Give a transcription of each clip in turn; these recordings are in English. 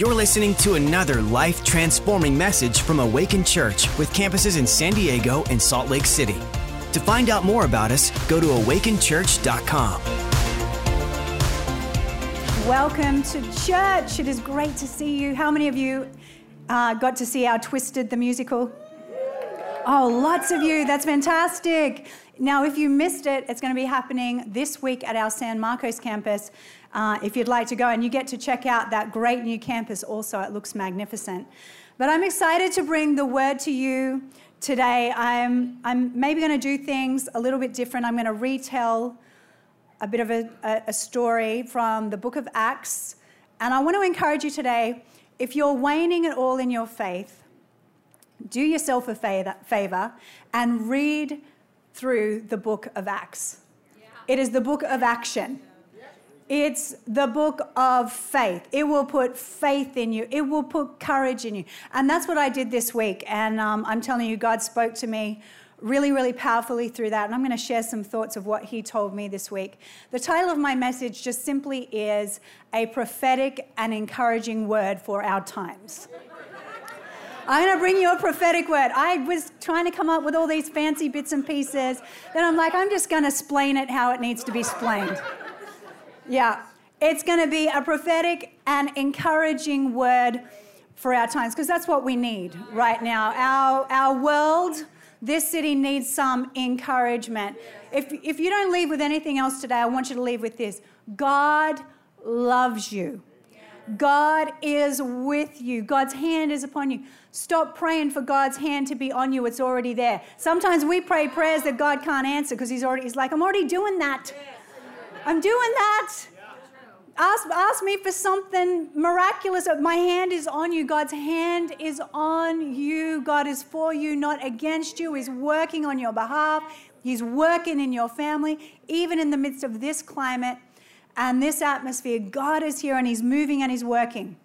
You're listening to another life transforming message from Awaken Church with campuses in San Diego and Salt Lake City. To find out more about us, go to awakenchurch.com. Welcome to church. It is great to see you. How many of you uh, got to see our Twisted the musical? Oh, lots of you. That's fantastic. Now, if you missed it, it's going to be happening this week at our San Marcos campus. Uh, if you'd like to go, and you get to check out that great new campus also, it looks magnificent. But I'm excited to bring the word to you today. I'm, I'm maybe going to do things a little bit different. I'm going to retell a bit of a, a story from the book of Acts. And I want to encourage you today if you're waning at all in your faith, do yourself a favor and read through the book of Acts. Yeah. It is the book of action. It's the book of faith. It will put faith in you. It will put courage in you. And that's what I did this week. And um, I'm telling you, God spoke to me really, really powerfully through that. And I'm going to share some thoughts of what He told me this week. The title of my message just simply is A Prophetic and Encouraging Word for Our Times. I'm going to bring you a prophetic word. I was trying to come up with all these fancy bits and pieces. Then I'm like, I'm just going to explain it how it needs to be explained. Yeah, it's going to be a prophetic and encouraging word for our times because that's what we need right now. Our, our world, this city needs some encouragement. If, if you don't leave with anything else today, I want you to leave with this God loves you. God is with you. God's hand is upon you. Stop praying for God's hand to be on you. It's already there. Sometimes we pray prayers that God can't answer because He's already, He's like, I'm already doing that. I'm doing that. Ask, ask me for something miraculous. My hand is on you. God's hand is on you. God is for you, not against you. He's working on your behalf. He's working in your family, even in the midst of this climate and this atmosphere. God is here and He's moving and He's working.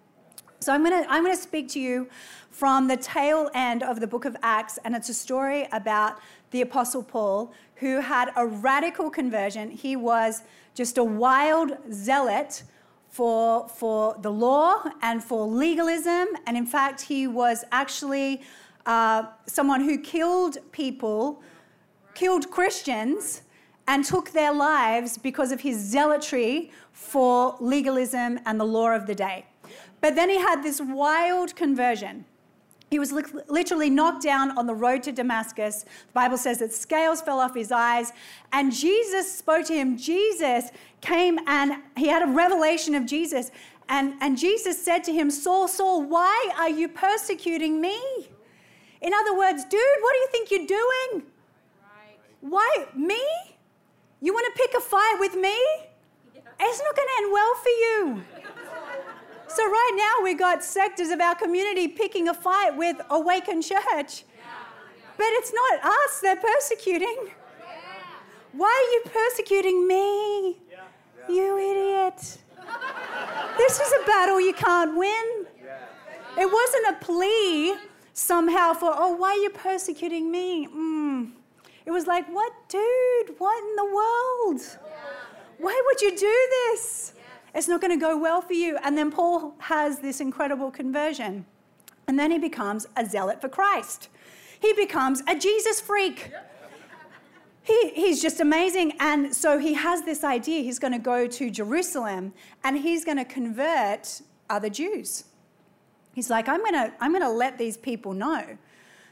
So I'm going to I'm going to speak to you from the tail end of the book of Acts, and it's a story about the Apostle Paul who had a radical conversion. He was just a wild zealot for, for the law and for legalism, and in fact, he was actually uh, someone who killed people, killed Christians and took their lives because of his zealotry for legalism and the law of the day. But then he had this wild conversion. He was literally knocked down on the road to Damascus. The Bible says that scales fell off his eyes, and Jesus spoke to him. Jesus came and he had a revelation of Jesus. And, and Jesus said to him, Saul, Saul, why are you persecuting me? In other words, dude, what do you think you're doing? Why? Me? You want to pick a fight with me? It's not going to end well for you. So, right now, we've got sectors of our community picking a fight with Awaken Church. But it's not us they're persecuting. Why are you persecuting me? You idiot. this is a battle you can't win. It wasn't a plea somehow for, oh, why are you persecuting me? Mm. It was like, what, dude? What in the world? Why would you do this? It's not going to go well for you. And then Paul has this incredible conversion. And then he becomes a zealot for Christ. He becomes a Jesus freak. He, he's just amazing. And so he has this idea he's going to go to Jerusalem and he's going to convert other Jews. He's like, I'm going to, I'm going to let these people know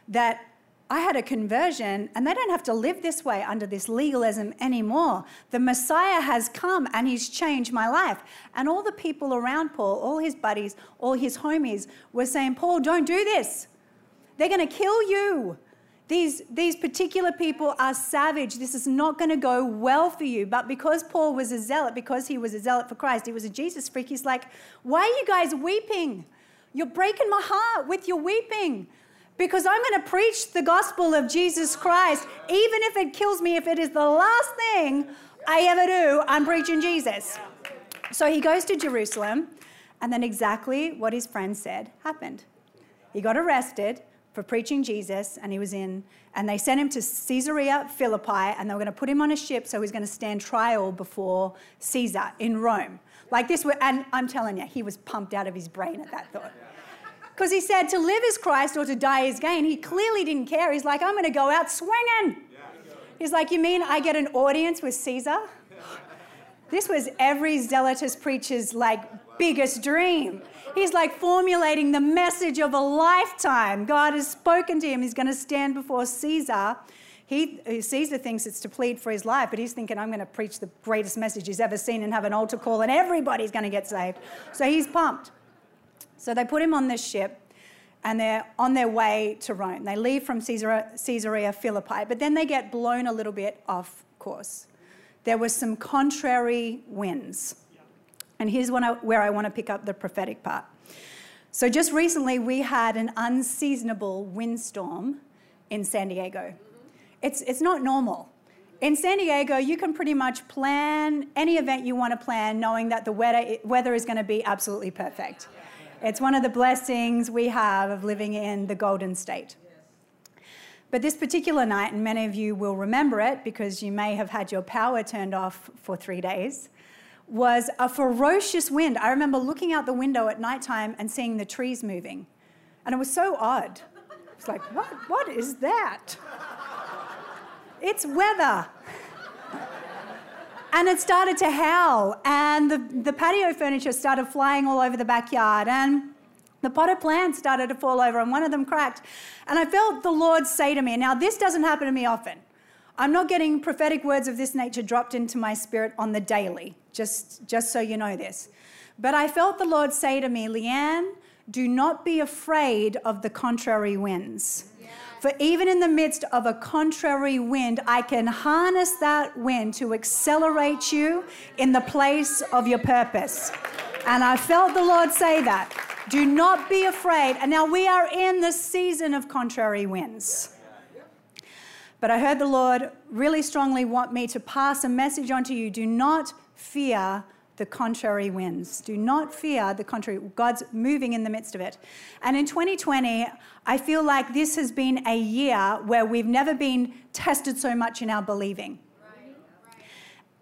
that I had a conversion and they don't have to live this way under this legalism anymore. The Messiah has come and he's changed my life. And all the people around Paul, all his buddies, all his homies were saying, Paul, don't do this. They're going to kill you. These, these particular people are savage. This is not going to go well for you. But because Paul was a zealot, because he was a zealot for Christ, he was a Jesus freak, he's like, Why are you guys weeping? You're breaking my heart with your weeping because I'm going to preach the gospel of Jesus Christ, even if it kills me, if it is the last thing I ever do, I'm preaching Jesus. So he goes to Jerusalem, and then exactly what his friend said happened. He got arrested, for preaching Jesus, and he was in, and they sent him to Caesarea Philippi, and they were going to put him on a ship, so he was going to stand trial before Caesar in Rome. Like this, and I'm telling you, he was pumped out of his brain at that thought. Because he said to live is Christ or to die is gain. He clearly didn't care. He's like, I'm going to go out swinging. He's like, You mean I get an audience with Caesar? This was every zealotous preacher's like biggest dream. He's like formulating the message of a lifetime. God has spoken to him. He's going to stand before Caesar. He, Caesar thinks it's to plead for his life, but he's thinking, I'm going to preach the greatest message he's ever seen and have an altar call, and everybody's going to get saved. So he's pumped. So they put him on this ship, and they're on their way to Rome. They leave from Caesarea, Caesarea Philippi, but then they get blown a little bit off course. There were some contrary winds. And here's I, where I want to pick up the prophetic part. So, just recently, we had an unseasonable windstorm in San Diego. It's, it's not normal. In San Diego, you can pretty much plan any event you want to plan knowing that the weather, weather is going to be absolutely perfect. It's one of the blessings we have of living in the Golden State. But this particular night, and many of you will remember it because you may have had your power turned off for three days, was a ferocious wind. I remember looking out the window at nighttime and seeing the trees moving. And it was so odd. It's like, what, what is that? It's weather. And it started to howl, and the, the patio furniture started flying all over the backyard, and the potted plants started to fall over, and one of them cracked. And I felt the Lord say to me, Now, this doesn't happen to me often. I'm not getting prophetic words of this nature dropped into my spirit on the daily, just, just so you know this. But I felt the Lord say to me, Leanne, do not be afraid of the contrary winds. For even in the midst of a contrary wind, I can harness that wind to accelerate you in the place of your purpose. And I felt the Lord say that. Do not be afraid. And now we are in the season of contrary winds. But I heard the Lord really strongly want me to pass a message on to you. Do not fear the contrary winds. Do not fear the contrary. God's moving in the midst of it. And in 2020, I feel like this has been a year where we've never been tested so much in our believing.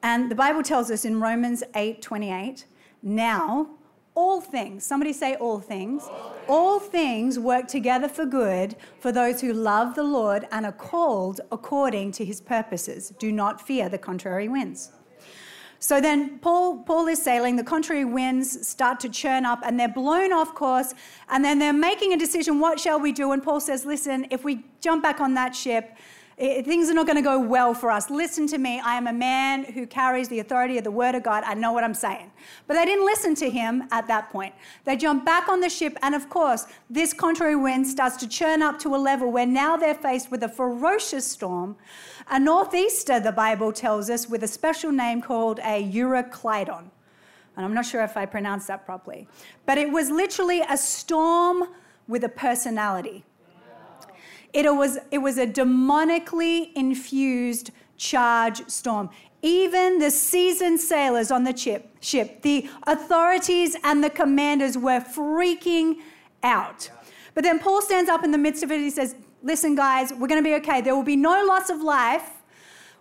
And the Bible tells us in Romans 8 28, now all things, somebody say all things, all things work together for good for those who love the Lord and are called according to his purposes. Do not fear the contrary winds. So then Paul, Paul is sailing, the contrary winds start to churn up and they're blown off course, and then they're making a decision what shall we do? And Paul says, Listen, if we jump back on that ship, it, things are not going to go well for us. Listen to me. I am a man who carries the authority of the word of God. I know what I'm saying. But they didn't listen to him at that point. They jump back on the ship, and of course, this contrary wind starts to churn up to a level where now they're faced with a ferocious storm, a northeaster, the Bible tells us, with a special name called a Euroclydon. And I'm not sure if I pronounced that properly. But it was literally a storm with a personality. It was, it was a demonically infused charge storm. Even the seasoned sailors on the ship, ship, the authorities and the commanders were freaking out. But then Paul stands up in the midst of it. And he says, Listen, guys, we're going to be okay. There will be no loss of life.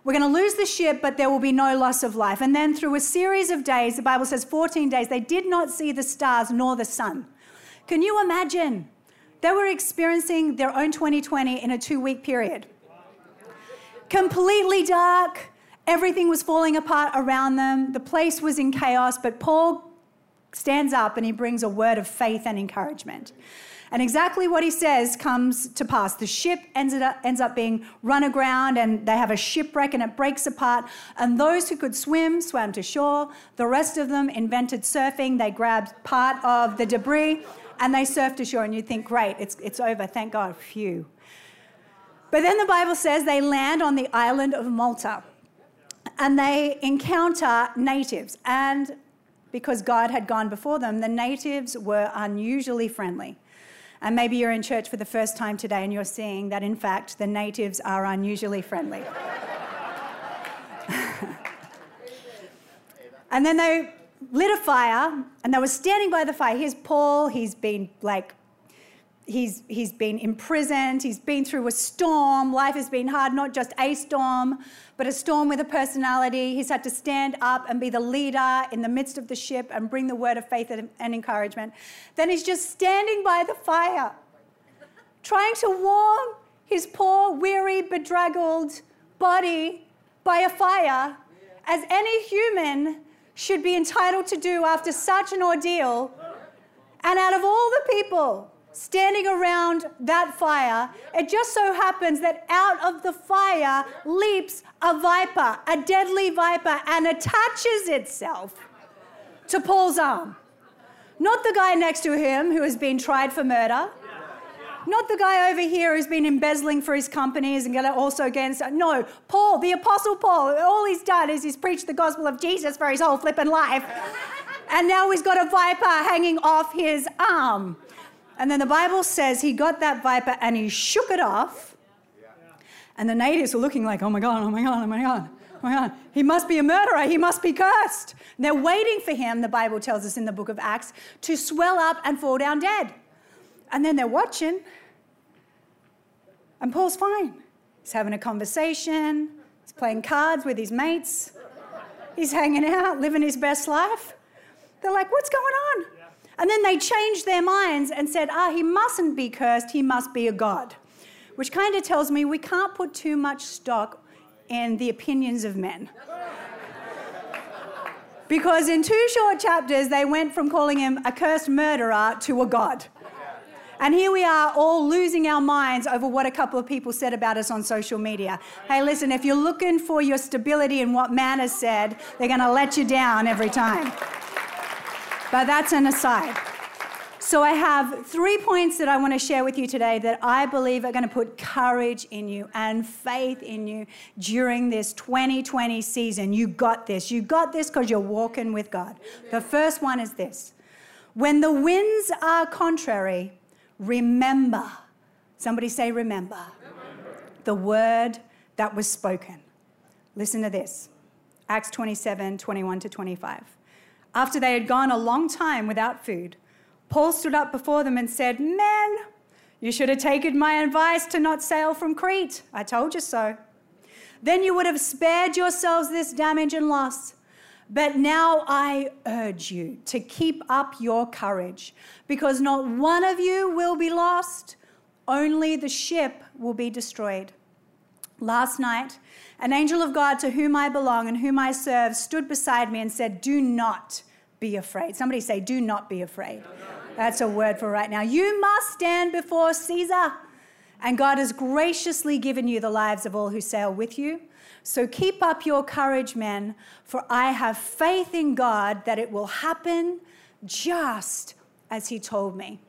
We're going to lose the ship, but there will be no loss of life. And then through a series of days, the Bible says 14 days, they did not see the stars nor the sun. Can you imagine? They were experiencing their own 2020 in a two week period. Completely dark, everything was falling apart around them, the place was in chaos, but Paul stands up and he brings a word of faith and encouragement. And exactly what he says comes to pass. The ship ends up, ends up being run aground and they have a shipwreck and it breaks apart. And those who could swim swam to shore. The rest of them invented surfing. They grabbed part of the debris and they surfed ashore, and you think, great, it's, it's over, thank God, phew. But then the Bible says they land on the island of Malta and they encounter natives. And because God had gone before them, the natives were unusually friendly. And maybe you're in church for the first time today and you're seeing that, in fact, the natives are unusually friendly. and then they lit a fire and they were standing by the fire. Here's Paul, he's been like he's, he's been imprisoned, he's been through a storm. Life has been hard, not just a storm, but a storm with a personality. He's had to stand up and be the leader in the midst of the ship and bring the word of faith and encouragement. Then he's just standing by the fire, trying to warm his poor, weary, bedraggled body by a fire, as any human should be entitled to do after such an ordeal. And out of all the people standing around that fire, it just so happens that out of the fire leaps a viper, a deadly viper, and attaches itself to Paul's arm. Not the guy next to him who has been tried for murder. Not the guy over here who's been embezzling for his companies and going also against. No, Paul, the Apostle Paul. All he's done is he's preached the gospel of Jesus for his whole flippin' life. And now he's got a viper hanging off his arm. And then the Bible says he got that viper and he shook it off. And the natives were looking like, oh my God, oh my God, oh my God, oh my God. He must be a murderer. He must be cursed. And they're waiting for him, the Bible tells us in the book of Acts, to swell up and fall down dead. And then they're watching. And Paul's fine. He's having a conversation, he's playing cards with his mates, he's hanging out, living his best life. They're like, what's going on? And then they changed their minds and said, ah, he mustn't be cursed, he must be a god. Which kind of tells me we can't put too much stock in the opinions of men. because in two short chapters, they went from calling him a cursed murderer to a god. And here we are all losing our minds over what a couple of people said about us on social media. Hey, listen, if you're looking for your stability in what man has said, they're going to let you down every time. But that's an aside. So, I have three points that I want to share with you today that I believe are going to put courage in you and faith in you during this 2020 season. You got this. You got this because you're walking with God. The first one is this when the winds are contrary, remember. Somebody say, remember. remember. The word that was spoken. Listen to this Acts 27 21 to 25. After they had gone a long time without food, Paul stood up before them and said, Men, you should have taken my advice to not sail from Crete. I told you so. Then you would have spared yourselves this damage and loss. But now I urge you to keep up your courage, because not one of you will be lost, only the ship will be destroyed. Last night, an angel of God to whom I belong and whom I serve stood beside me and said, Do not be afraid. Somebody say, Do not be afraid. That's a word for right now. You must stand before Caesar. And God has graciously given you the lives of all who sail with you. So keep up your courage, men, for I have faith in God that it will happen just as He told me.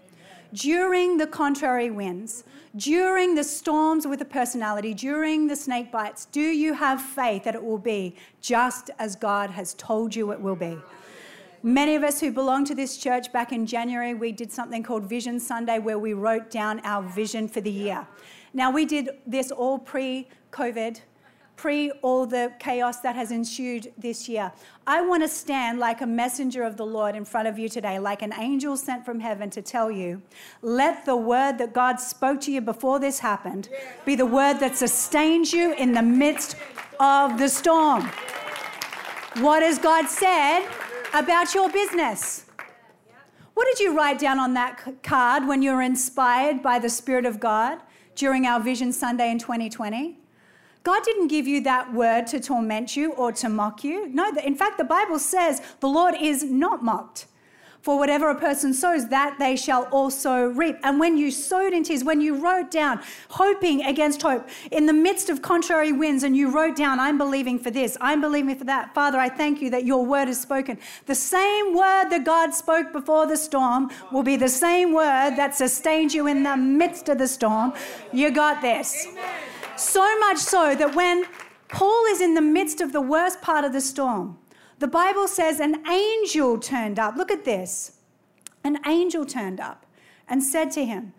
During the contrary winds, during the storms with a personality, during the snake bites, do you have faith that it will be just as God has told you it will be? Many of us who belong to this church back in January, we did something called Vision Sunday where we wrote down our vision for the year. Now, we did this all pre COVID, pre all the chaos that has ensued this year. I want to stand like a messenger of the Lord in front of you today, like an angel sent from heaven to tell you let the word that God spoke to you before this happened be the word that sustains you in the midst of the storm. What has God said about your business? What did you write down on that card when you were inspired by the Spirit of God during our Vision Sunday in 2020? God didn't give you that word to torment you or to mock you. No, in fact, the Bible says the Lord is not mocked. For whatever a person sows, that they shall also reap. And when you sowed in tears, when you wrote down, hoping against hope, in the midst of contrary winds, and you wrote down, I'm believing for this, I'm believing for that. Father, I thank you that your word is spoken. The same word that God spoke before the storm will be the same word that sustains you in the midst of the storm. You got this. Amen. So much so that when Paul is in the midst of the worst part of the storm, the Bible says an angel turned up. Look at this. An angel turned up and said to him,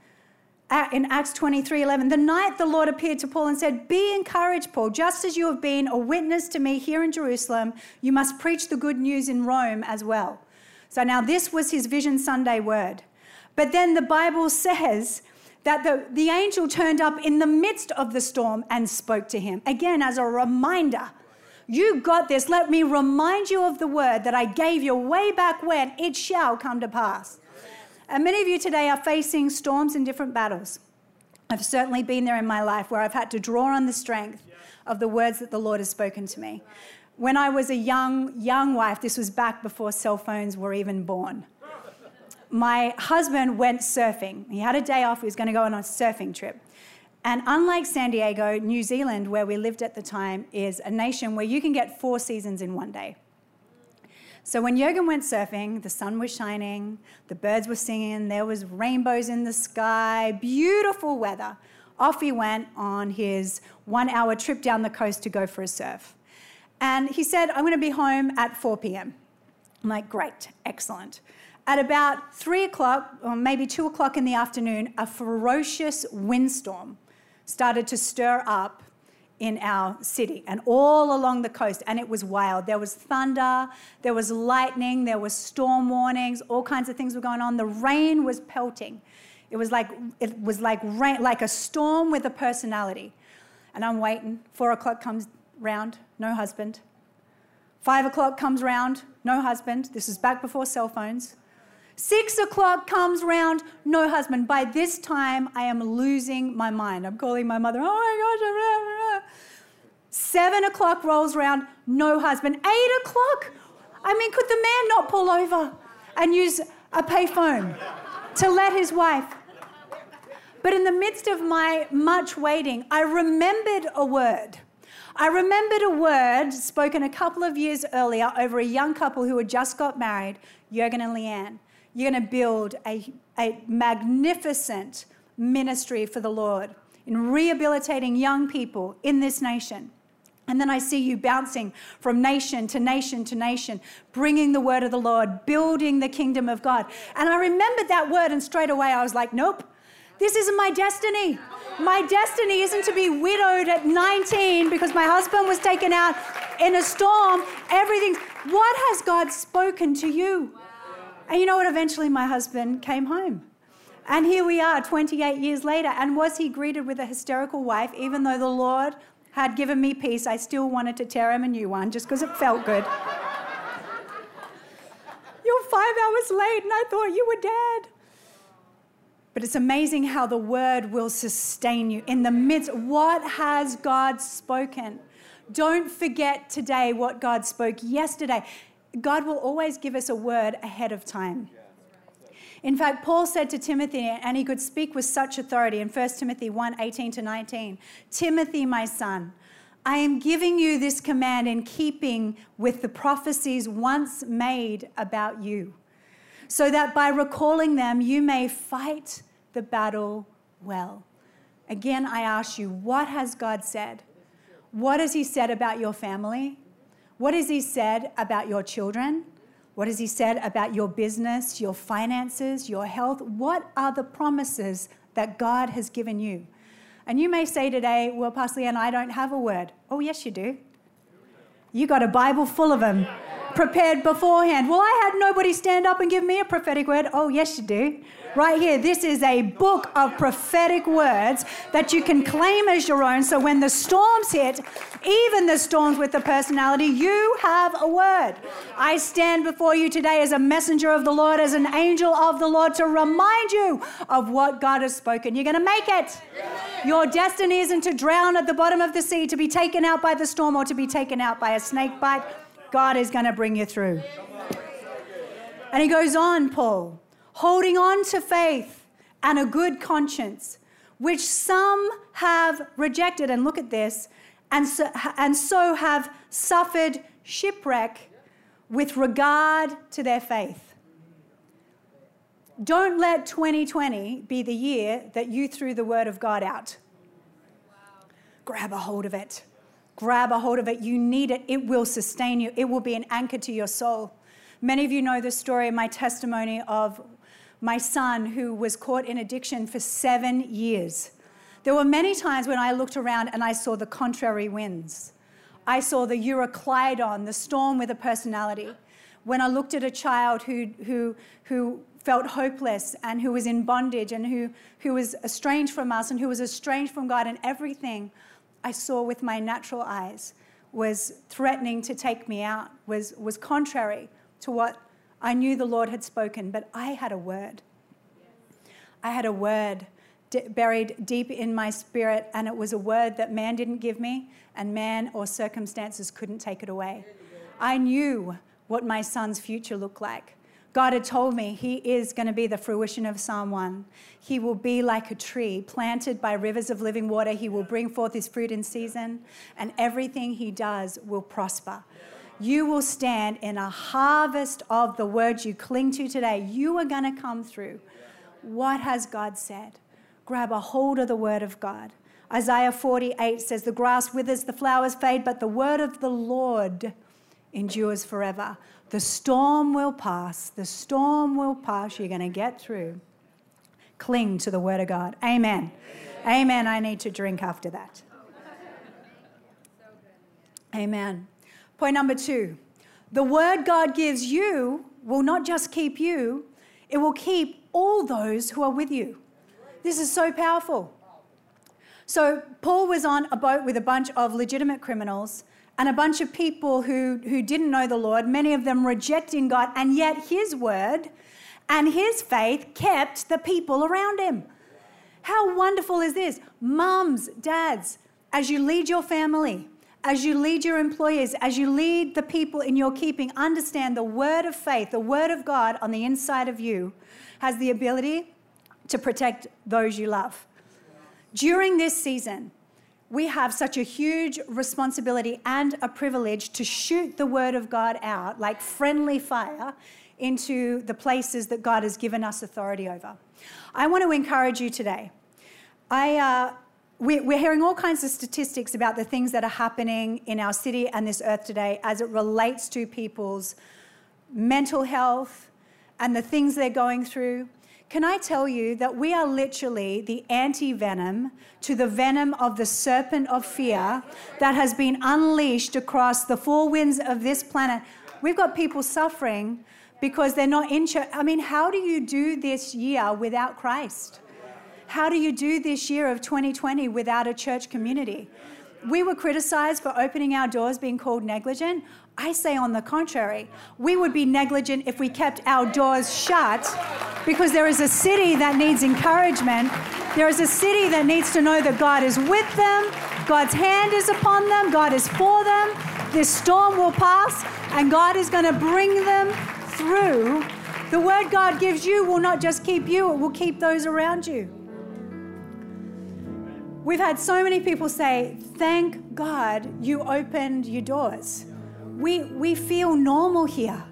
uh, in Acts 23 11, the night the Lord appeared to Paul and said, Be encouraged, Paul, just as you have been a witness to me here in Jerusalem, you must preach the good news in Rome as well. So now this was his Vision Sunday word. But then the Bible says that the, the angel turned up in the midst of the storm and spoke to him. Again, as a reminder, you got this. Let me remind you of the word that I gave you way back when. It shall come to pass. And many of you today are facing storms and different battles. I've certainly been there in my life where I've had to draw on the strength of the words that the Lord has spoken to me. When I was a young, young wife, this was back before cell phones were even born. My husband went surfing. He had a day off, he was going to go on a surfing trip. And unlike San Diego, New Zealand, where we lived at the time, is a nation where you can get four seasons in one day. So when Jurgen went surfing, the sun was shining, the birds were singing, there was rainbows in the sky, beautiful weather. Off he went on his one hour trip down the coast to go for a surf. And he said, I'm going to be home at 4 p.m. I'm like, great, excellent. At about 3 o'clock, or maybe 2 o'clock in the afternoon, a ferocious windstorm started to stir up in our city and all along the coast, and it was wild. There was thunder, there was lightning, there was storm warnings, all kinds of things were going on. The rain was pelting. It was like it was like rain, like a storm with a personality. And I'm waiting. Four o'clock comes round, no husband. Five o'clock comes round, no husband. This is back before cell phones. Six o'clock comes round, no husband. By this time, I am losing my mind. I'm calling my mother, oh my gosh. Seven o'clock rolls round, no husband. Eight o'clock, I mean, could the man not pull over and use a payphone to let his wife? But in the midst of my much waiting, I remembered a word. I remembered a word spoken a couple of years earlier over a young couple who had just got married, Jurgen and Leanne you're going to build a, a magnificent ministry for the Lord in rehabilitating young people in this nation. And then I see you bouncing from nation to nation to nation, bringing the word of the Lord, building the kingdom of God. And I remembered that word, and straight away I was like, nope, this isn't my destiny. My destiny isn't to be widowed at 19 because my husband was taken out in a storm. Everything. What has God spoken to you? And you know what? Eventually, my husband came home. And here we are 28 years later. And was he greeted with a hysterical wife, even though the Lord had given me peace? I still wanted to tear him a new one just because it felt good. You're five hours late, and I thought you were dead. But it's amazing how the word will sustain you in the midst. What has God spoken? Don't forget today what God spoke yesterday. God will always give us a word ahead of time. In fact, Paul said to Timothy, and he could speak with such authority in 1 Timothy 1 18 to 19 Timothy, my son, I am giving you this command in keeping with the prophecies once made about you, so that by recalling them you may fight the battle well. Again, I ask you, what has God said? What has He said about your family? What has He said about your children? What has He said about your business, your finances, your health? What are the promises that God has given you? And you may say today, well, Pastor Leanne, I don't have a word. Oh, yes, you do. You got a Bible full of them prepared beforehand. Well, I had nobody stand up and give me a prophetic word. Oh, yes, you do. Right here, this is a book of prophetic words that you can claim as your own. So when the storms hit, even the storms with the personality, you have a word. I stand before you today as a messenger of the Lord, as an angel of the Lord, to remind you of what God has spoken. You're going to make it. Your destiny isn't to drown at the bottom of the sea, to be taken out by the storm, or to be taken out by a snake bite. God is going to bring you through. And he goes on, Paul holding on to faith and a good conscience, which some have rejected. And look at this, and so, and so have suffered shipwreck with regard to their faith. Don't let 2020 be the year that you threw the word of God out. Grab a hold of it. Grab a hold of it. You need it. It will sustain you, it will be an anchor to your soul. Many of you know the story, my testimony of my son who was caught in addiction for seven years. There were many times when I looked around and I saw the contrary winds. I saw the Euroclydon, the storm with a personality. when I looked at a child who, who, who felt hopeless and who was in bondage and who, who was estranged from us and who was estranged from God, and everything I saw with my natural eyes was threatening to take me out, was, was contrary to what I knew the Lord had spoken. But I had a word. I had a word d- buried deep in my spirit, and it was a word that man didn't give me, and man or circumstances couldn't take it away. I knew what my son's future looked like. God had told me he is going to be the fruition of Psalm 1. He will be like a tree planted by rivers of living water. He will bring forth his fruit in season, and everything he does will prosper. You will stand in a harvest of the words you cling to today. You are going to come through. What has God said? Grab a hold of the word of God. Isaiah 48 says, The grass withers, the flowers fade, but the word of the Lord endures forever. The storm will pass. The storm will pass. You're going to get through. Cling to the word of God. Amen. Amen. Amen. I need to drink after that. Amen. Point number two the word God gives you will not just keep you, it will keep all those who are with you. This is so powerful. So, Paul was on a boat with a bunch of legitimate criminals and a bunch of people who, who didn't know the Lord, many of them rejecting God, and yet his word and his faith kept the people around him. How wonderful is this? Mums, dads, as you lead your family, as you lead your employees, as you lead the people in your keeping, understand the word of faith, the word of God on the inside of you has the ability to protect those you love. During this season, we have such a huge responsibility and a privilege to shoot the word of God out like friendly fire into the places that God has given us authority over. I want to encourage you today. I, uh, we, we're hearing all kinds of statistics about the things that are happening in our city and this earth today as it relates to people's mental health and the things they're going through. Can I tell you that we are literally the anti venom to the venom of the serpent of fear that has been unleashed across the four winds of this planet? We've got people suffering because they're not in church. I mean, how do you do this year without Christ? How do you do this year of 2020 without a church community? We were criticized for opening our doors being called negligent. I say, on the contrary, we would be negligent if we kept our doors shut because there is a city that needs encouragement. There is a city that needs to know that God is with them, God's hand is upon them, God is for them. This storm will pass, and God is going to bring them through. The word God gives you will not just keep you, it will keep those around you. We've had so many people say, Thank God you opened your doors we, we feel normal here.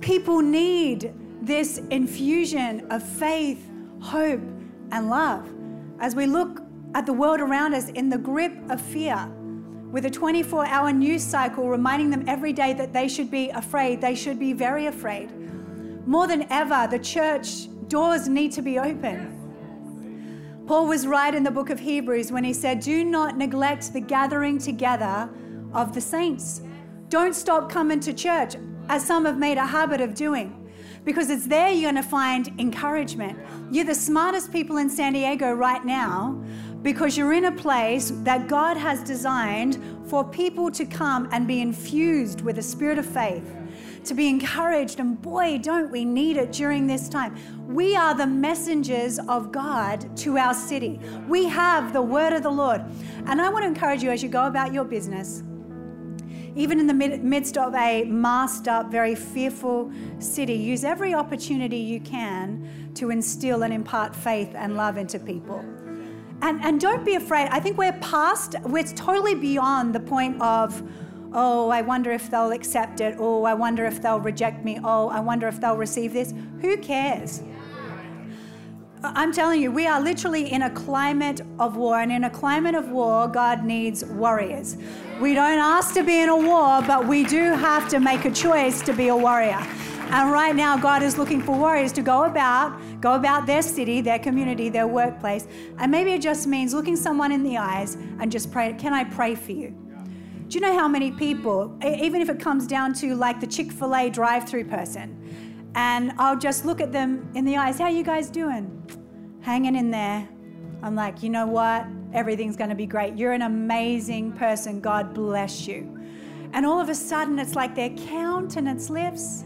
People need this infusion of faith, hope, and love. As we look at the world around us in the grip of fear, with a 24 hour news cycle reminding them every day that they should be afraid, they should be very afraid. More than ever, the church doors need to be open. Paul was right in the book of Hebrews when he said, Do not neglect the gathering together of the saints. Don't stop coming to church, as some have made a habit of doing, because it's there you're going to find encouragement. You're the smartest people in San Diego right now because you're in a place that God has designed for people to come and be infused with a spirit of faith, to be encouraged. And boy, don't we need it during this time. We are the messengers of God to our city. We have the word of the Lord. And I want to encourage you as you go about your business even in the midst of a masked up, very fearful city, use every opportunity you can to instill and impart faith and love into people. And, and don't be afraid. I think we're past, we're totally beyond the point of, oh, I wonder if they'll accept it. Oh, I wonder if they'll reject me. Oh, I wonder if they'll receive this. Who cares? I'm telling you, we are literally in a climate of war, and in a climate of war, God needs warriors. We don't ask to be in a war, but we do have to make a choice to be a warrior. And right now, God is looking for warriors to go about, go about their city, their community, their workplace. And maybe it just means looking someone in the eyes and just pray, Can I pray for you? Do you know how many people, even if it comes down to like the Chick fil A drive through person, and I'll just look at them in the eyes, how you guys doing? Hanging in there. I'm like, you know what? Everything's going to be great. You're an amazing person. God bless you. And all of a sudden, it's like their countenance lifts.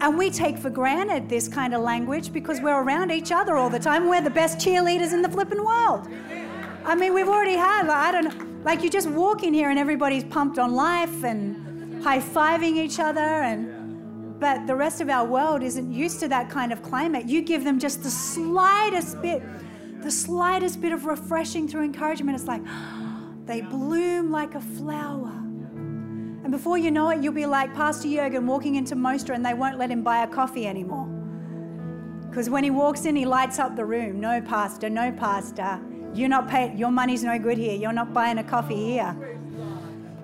And we take for granted this kind of language because we're around each other all the time. We're the best cheerleaders in the flipping world. I mean, we've already had, like, I don't know, like you just walk in here and everybody's pumped on life and high fiving each other. And, but the rest of our world isn't used to that kind of climate. You give them just the slightest bit, the slightest bit of refreshing through encouragement. It's like they bloom like a flower. And before you know it, you'll be like Pastor Jurgen walking into Mostra and they won't let him buy a coffee anymore. Because when he walks in, he lights up the room. No, Pastor, no, Pastor. You're not paying, your money's no good here. You're not buying a coffee here.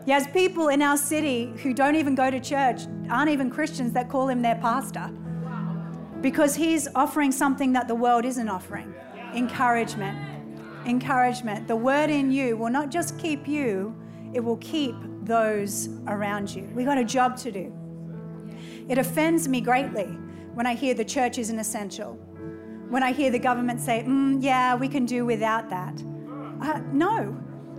There's people in our city who don't even go to church, aren't even Christians, that call him their pastor. Because he's offering something that the world isn't offering encouragement. Encouragement. The word in you will not just keep you, it will keep those around you. We've got a job to do. It offends me greatly when I hear the church isn't essential. When I hear the government say, mm, yeah, we can do without that. Uh, no,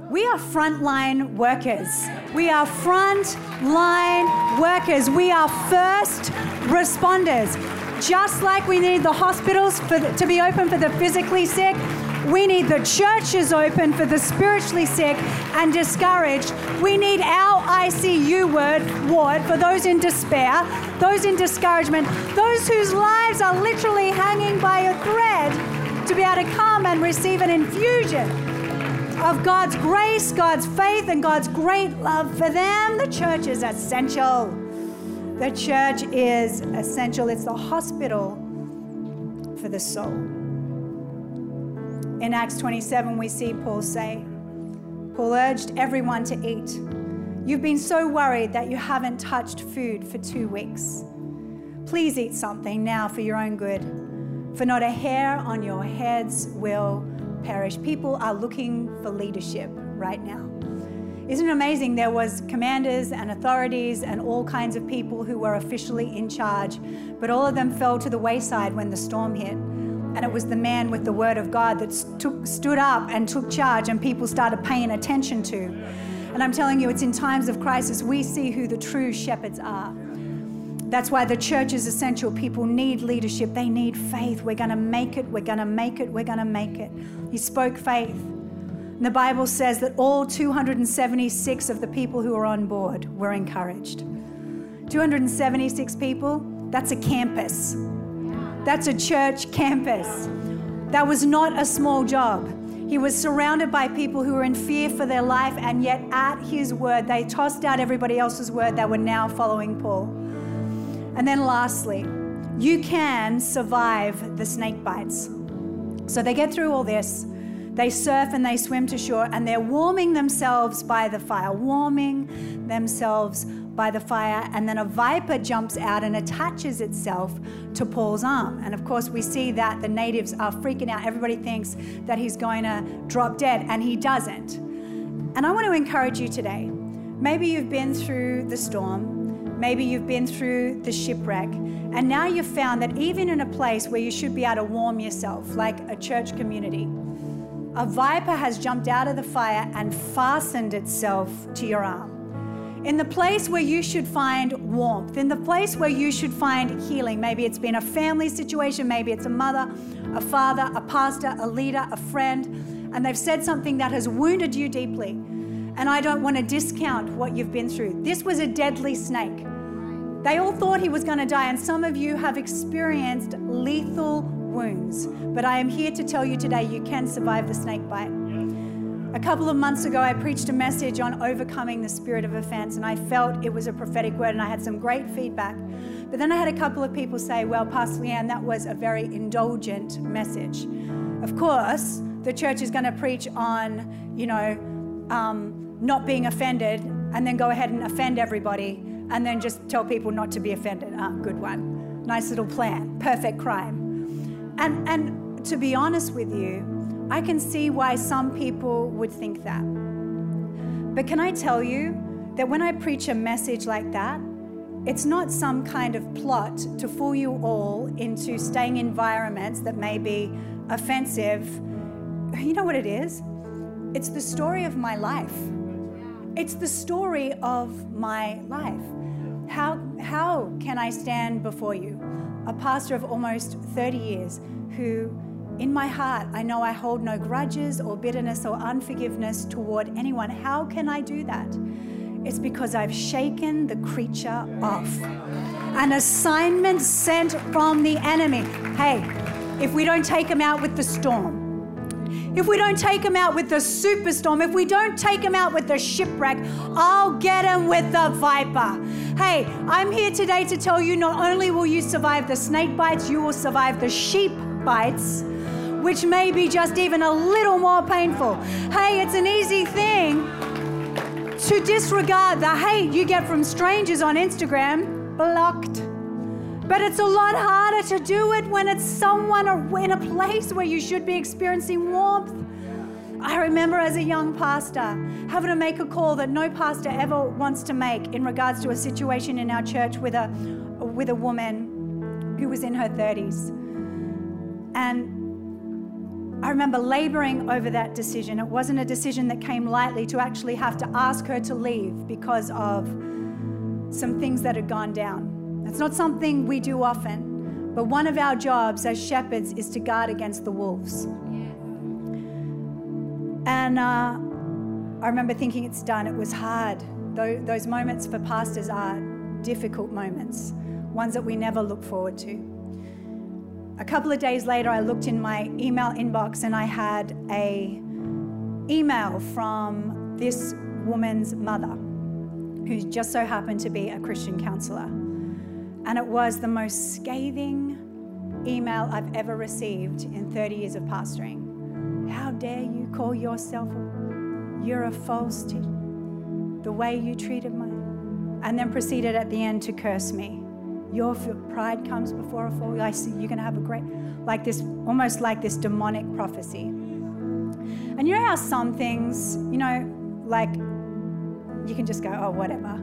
we are frontline workers. We are frontline workers. We are first responders. Just like we need the hospitals the, to be open for the physically sick, we need the churches open for the spiritually sick and discouraged. We need our ICU word, ward for those in despair, those in discouragement, those whose lives are literally hanging by a thread to be able to come and receive an infusion of God's grace, God's faith, and God's great love for them. The church is essential. The church is essential. It's the hospital for the soul. In Acts 27, we see Paul say, Paul urged everyone to eat. You've been so worried that you haven't touched food for two weeks. Please eat something now for your own good, for not a hair on your heads will perish. People are looking for leadership right now. Isn't it amazing? There was commanders and authorities and all kinds of people who were officially in charge, but all of them fell to the wayside when the storm hit. And it was the man with the word of God that stood up and took charge, and people started paying attention to. And I'm telling you, it's in times of crisis we see who the true shepherds are. That's why the church is essential. People need leadership, they need faith. We're going to make it, we're going to make it, we're going to make it. He spoke faith. And the Bible says that all 276 of the people who were on board were encouraged. 276 people, that's a campus. That's a church campus. That was not a small job. He was surrounded by people who were in fear for their life, and yet at his word, they tossed out everybody else's word. They were now following Paul. And then, lastly, you can survive the snake bites. So they get through all this. They surf and they swim to shore, and they're warming themselves by the fire, warming themselves by the fire, and then a viper jumps out and attaches itself to Paul's arm. And of course, we see that the natives are freaking out. Everybody thinks that he's going to drop dead, and he doesn't. And I want to encourage you today. Maybe you've been through the storm, maybe you've been through the shipwreck, and now you've found that even in a place where you should be able to warm yourself, like a church community, a viper has jumped out of the fire and fastened itself to your arm in the place where you should find warmth, in the place where you should find healing. Maybe it's been a family situation, maybe it's a mother, a father, a pastor, a leader, a friend, and they've said something that has wounded you deeply. And I don't want to discount what you've been through. This was a deadly snake. They all thought he was going to die, and some of you have experienced lethal wounds. But I am here to tell you today you can survive the snake bite. A couple of months ago, I preached a message on overcoming the spirit of offense, and I felt it was a prophetic word, and I had some great feedback. But then I had a couple of people say, Well, Pastor Leanne, that was a very indulgent message. Of course, the church is going to preach on, you know, um, not being offended, and then go ahead and offend everybody, and then just tell people not to be offended. Ah, good one. Nice little plan. Perfect crime. And, and to be honest with you, I can see why some people would think that. But can I tell you that when I preach a message like that, it's not some kind of plot to fool you all into staying in environments that may be offensive. You know what it is? It's the story of my life. It's the story of my life. How, how can I stand before you, a pastor of almost 30 years, who in my heart I know I hold no grudges or bitterness or unforgiveness toward anyone? How can I do that? It's because I've shaken the creature off. An assignment sent from the enemy. Hey, if we don't take him out with the storm, if we don't take him out with the superstorm, if we don't take him out with the shipwreck, I'll get him with the viper. Hey, I'm here today to tell you not only will you survive the snake bites, you will survive the sheep bites, which may be just even a little more painful. Hey, it's an easy thing to disregard the hate you get from strangers on Instagram, blocked. But it's a lot harder to do it when it's someone or in a place where you should be experiencing warmth. I remember as a young pastor having to make a call that no pastor ever wants to make in regards to a situation in our church with a, with a woman who was in her 30s. And I remember laboring over that decision. It wasn't a decision that came lightly to actually have to ask her to leave because of some things that had gone down. It's not something we do often, but one of our jobs as shepherds is to guard against the wolves. And uh, I remember thinking it's done. It was hard. Those moments for pastors are difficult moments, ones that we never look forward to. A couple of days later, I looked in my email inbox and I had a email from this woman's mother, who just so happened to be a Christian counselor. And it was the most scathing email I've ever received in 30 years of pastoring. How dare you call yourself a, you're a false teacher? The way you treated my, and then proceeded at the end to curse me. Your pride comes before a fall. I see you're going to have a great, like this, almost like this demonic prophecy. And you know how some things, you know, like you can just go, oh, whatever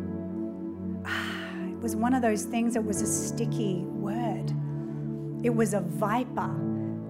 was one of those things that was a sticky word. It was a viper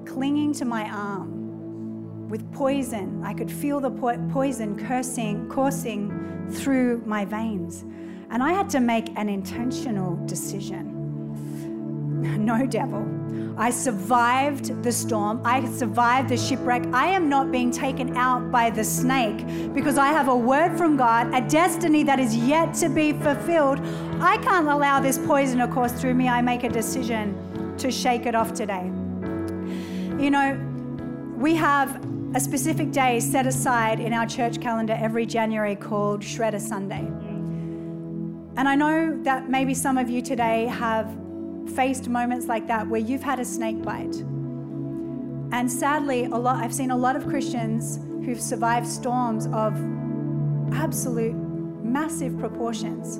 clinging to my arm with poison. I could feel the po- poison cursing, coursing through my veins. And I had to make an intentional decision. No, devil. I survived the storm. I survived the shipwreck. I am not being taken out by the snake because I have a word from God, a destiny that is yet to be fulfilled. I can't allow this poison to course through me. I make a decision to shake it off today. You know, we have a specific day set aside in our church calendar every January called Shredder Sunday. And I know that maybe some of you today have faced moments like that where you've had a snake bite. And sadly, a lot I've seen a lot of Christians who've survived storms of absolute massive proportions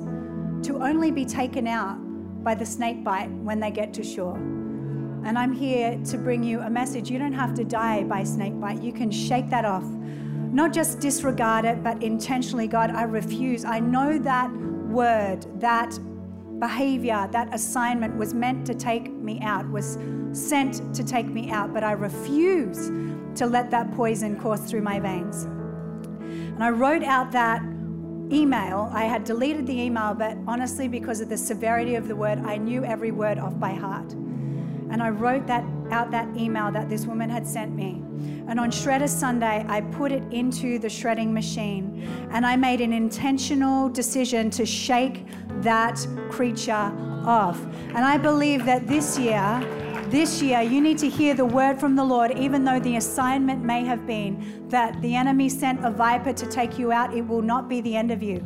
to only be taken out by the snake bite when they get to shore. And I'm here to bring you a message. You don't have to die by snake bite. You can shake that off. Not just disregard it, but intentionally, God, I refuse. I know that word, that behavior, that assignment was meant to take me out, was sent to take me out, but I refuse to let that poison course through my veins. And I wrote out that email. I had deleted the email, but honestly, because of the severity of the word, I knew every word off by heart. And I wrote that out that email that this woman had sent me. And on Shredder Sunday, I put it into the shredding machine and I made an intentional decision to shake that creature off. And I believe that this year, this year, you need to hear the word from the Lord, even though the assignment may have been that the enemy sent a viper to take you out, it will not be the end of you.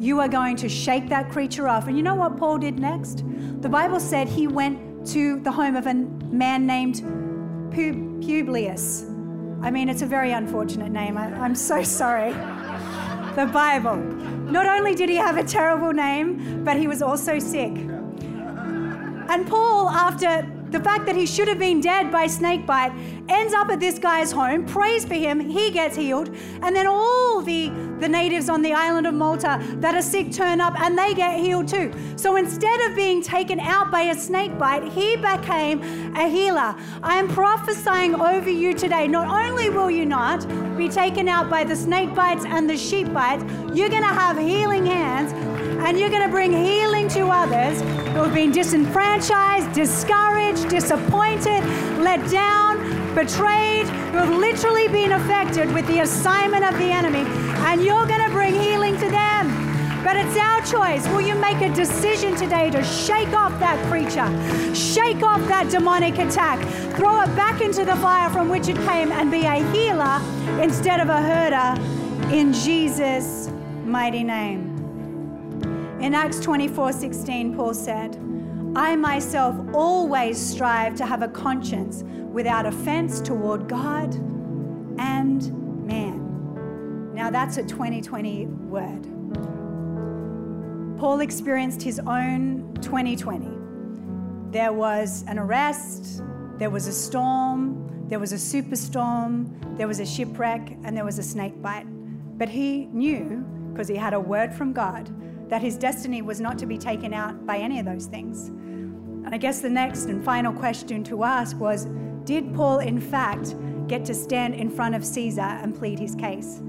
You are going to shake that creature off. And you know what Paul did next? The Bible said he went to the home of a man named Publius. I mean, it's a very unfortunate name. I, I'm so sorry. The Bible. Not only did he have a terrible name, but he was also sick. And Paul, after the fact that he should have been dead by snake bite, ends up at this guy's home, prays for him, he gets healed, and then all the, the natives on the island of Malta that are sick turn up and they get healed too. So instead of being taken out by a snake bite, he became a healer. I am prophesying over you today. Not only will you not be taken out by the snake bites and the sheep bites, you're going to have healing hands and you're going to bring healing to others who have been disenfranchised, discouraged, disappointed, let down, betrayed, who have literally been affected with the assignment of the enemy, and you're going to bring healing to them. But it's our choice. Will you make a decision today to shake off that creature, shake off that demonic attack, throw it back into the fire from which it came, and be a healer instead of a herder in Jesus' mighty name? In Acts 24 16, Paul said, I myself always strive to have a conscience without offense toward God and man. Now that's a 2020 word. Paul experienced his own 2020. There was an arrest, there was a storm, there was a superstorm, there was a shipwreck, and there was a snake bite. But he knew, because he had a word from God, that his destiny was not to be taken out by any of those things. And I guess the next and final question to ask was Did Paul, in fact, get to stand in front of Caesar and plead his case?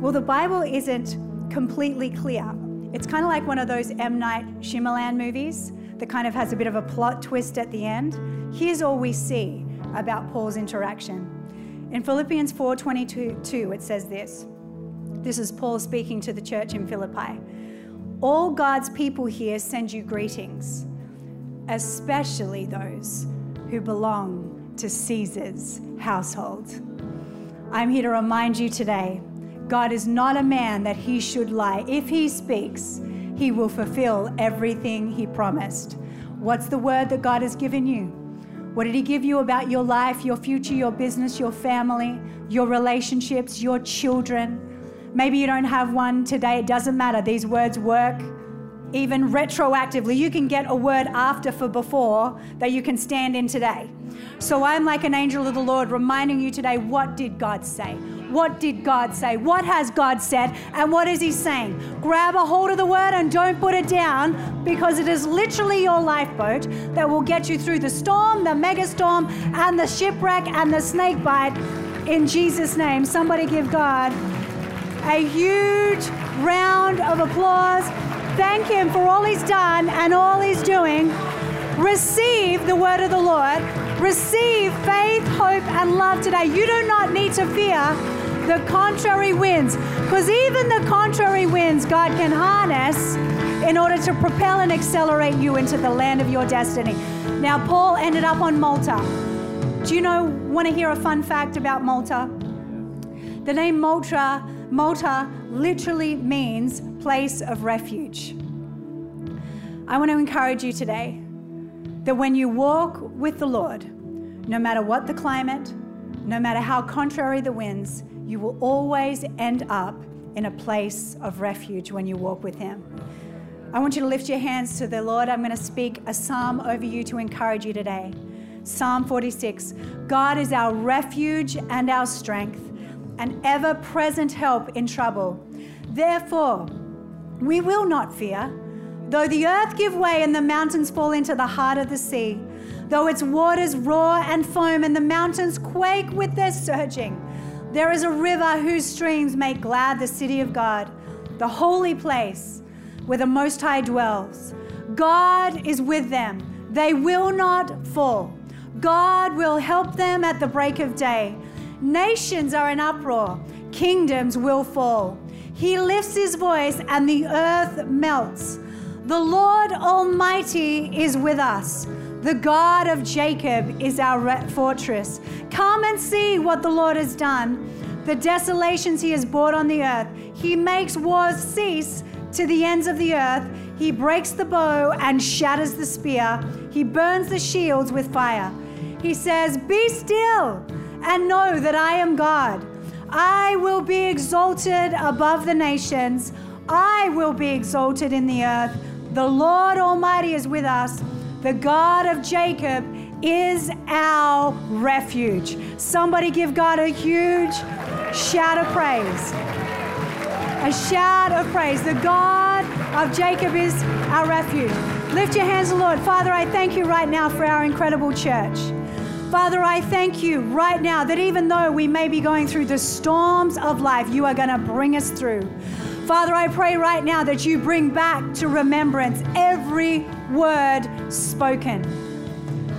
Well, the Bible isn't completely clear. It's kind of like one of those M. Night Shyamalan movies that kind of has a bit of a plot twist at the end. Here's all we see about Paul's interaction. In Philippians 4:22, it says this. This is Paul speaking to the church in Philippi. All God's people here send you greetings especially those who belong to Caesar's household. I'm here to remind you today God is not a man that he should lie. If he speaks, he will fulfill everything he promised. What's the word that God has given you? What did he give you about your life, your future, your business, your family, your relationships, your children? Maybe you don't have one today. It doesn't matter. These words work even retroactively. You can get a word after for before that you can stand in today. So I'm like an angel of the Lord reminding you today what did God say? What did God say? What has God said? And what is He saying? Grab a hold of the word and don't put it down because it is literally your lifeboat that will get you through the storm, the mega storm, and the shipwreck and the snake bite. In Jesus' name, somebody give God a huge round of applause Thank Him for all He's done and all He's doing. Receive the word of the Lord. Receive faith, hope, and love today. You do not need to fear the contrary winds, because even the contrary winds God can harness in order to propel and accelerate you into the land of your destiny. Now, Paul ended up on Malta. Do you know, want to hear a fun fact about Malta? The name Malta, Malta literally means place of refuge. I want to encourage you today that when you walk with the Lord, no matter what the climate, no matter how contrary the winds, you will always end up in a place of refuge when you walk with Him. I want you to lift your hands to the Lord. I'm going to speak a psalm over you to encourage you today. Psalm 46 God is our refuge and our strength, an ever present help in trouble. Therefore, we will not fear, though the earth give way and the mountains fall into the heart of the sea, though its waters roar and foam and the mountains quake with their surging. There is a river whose streams make glad the city of God, the holy place where the Most High dwells. God is with them, they will not fall. God will help them at the break of day. Nations are in uproar, kingdoms will fall. He lifts his voice and the earth melts. The Lord Almighty is with us. The God of Jacob is our fortress. Come and see what the Lord has done, the desolations he has brought on the earth. He makes wars cease to the ends of the earth. He breaks the bow and shatters the spear. He burns the shields with fire. He says, Be still and know that I am God. I will be exalted above the nations. I will be exalted in the earth. The Lord Almighty is with us. The God of Jacob is our refuge. Somebody give God a huge shout of praise. A shout of praise. The God of Jacob is our refuge. Lift your hands, Lord. Father, I thank you right now for our incredible church. Father, I thank you right now that even though we may be going through the storms of life, you are going to bring us through. Father, I pray right now that you bring back to remembrance every word spoken.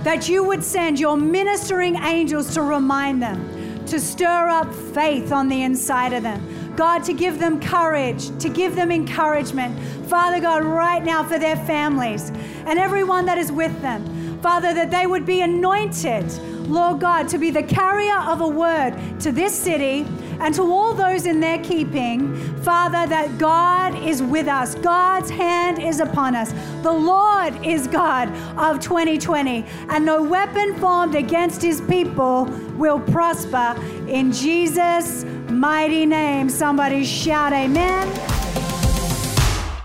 That you would send your ministering angels to remind them, to stir up faith on the inside of them. God, to give them courage, to give them encouragement. Father God, right now for their families and everyone that is with them. Father, that they would be anointed, Lord God, to be the carrier of a word to this city and to all those in their keeping, Father, that God is with us. God's hand is upon us. The Lord is God of 2020, and no weapon formed against his people will prosper. In Jesus' mighty name, somebody shout, Amen.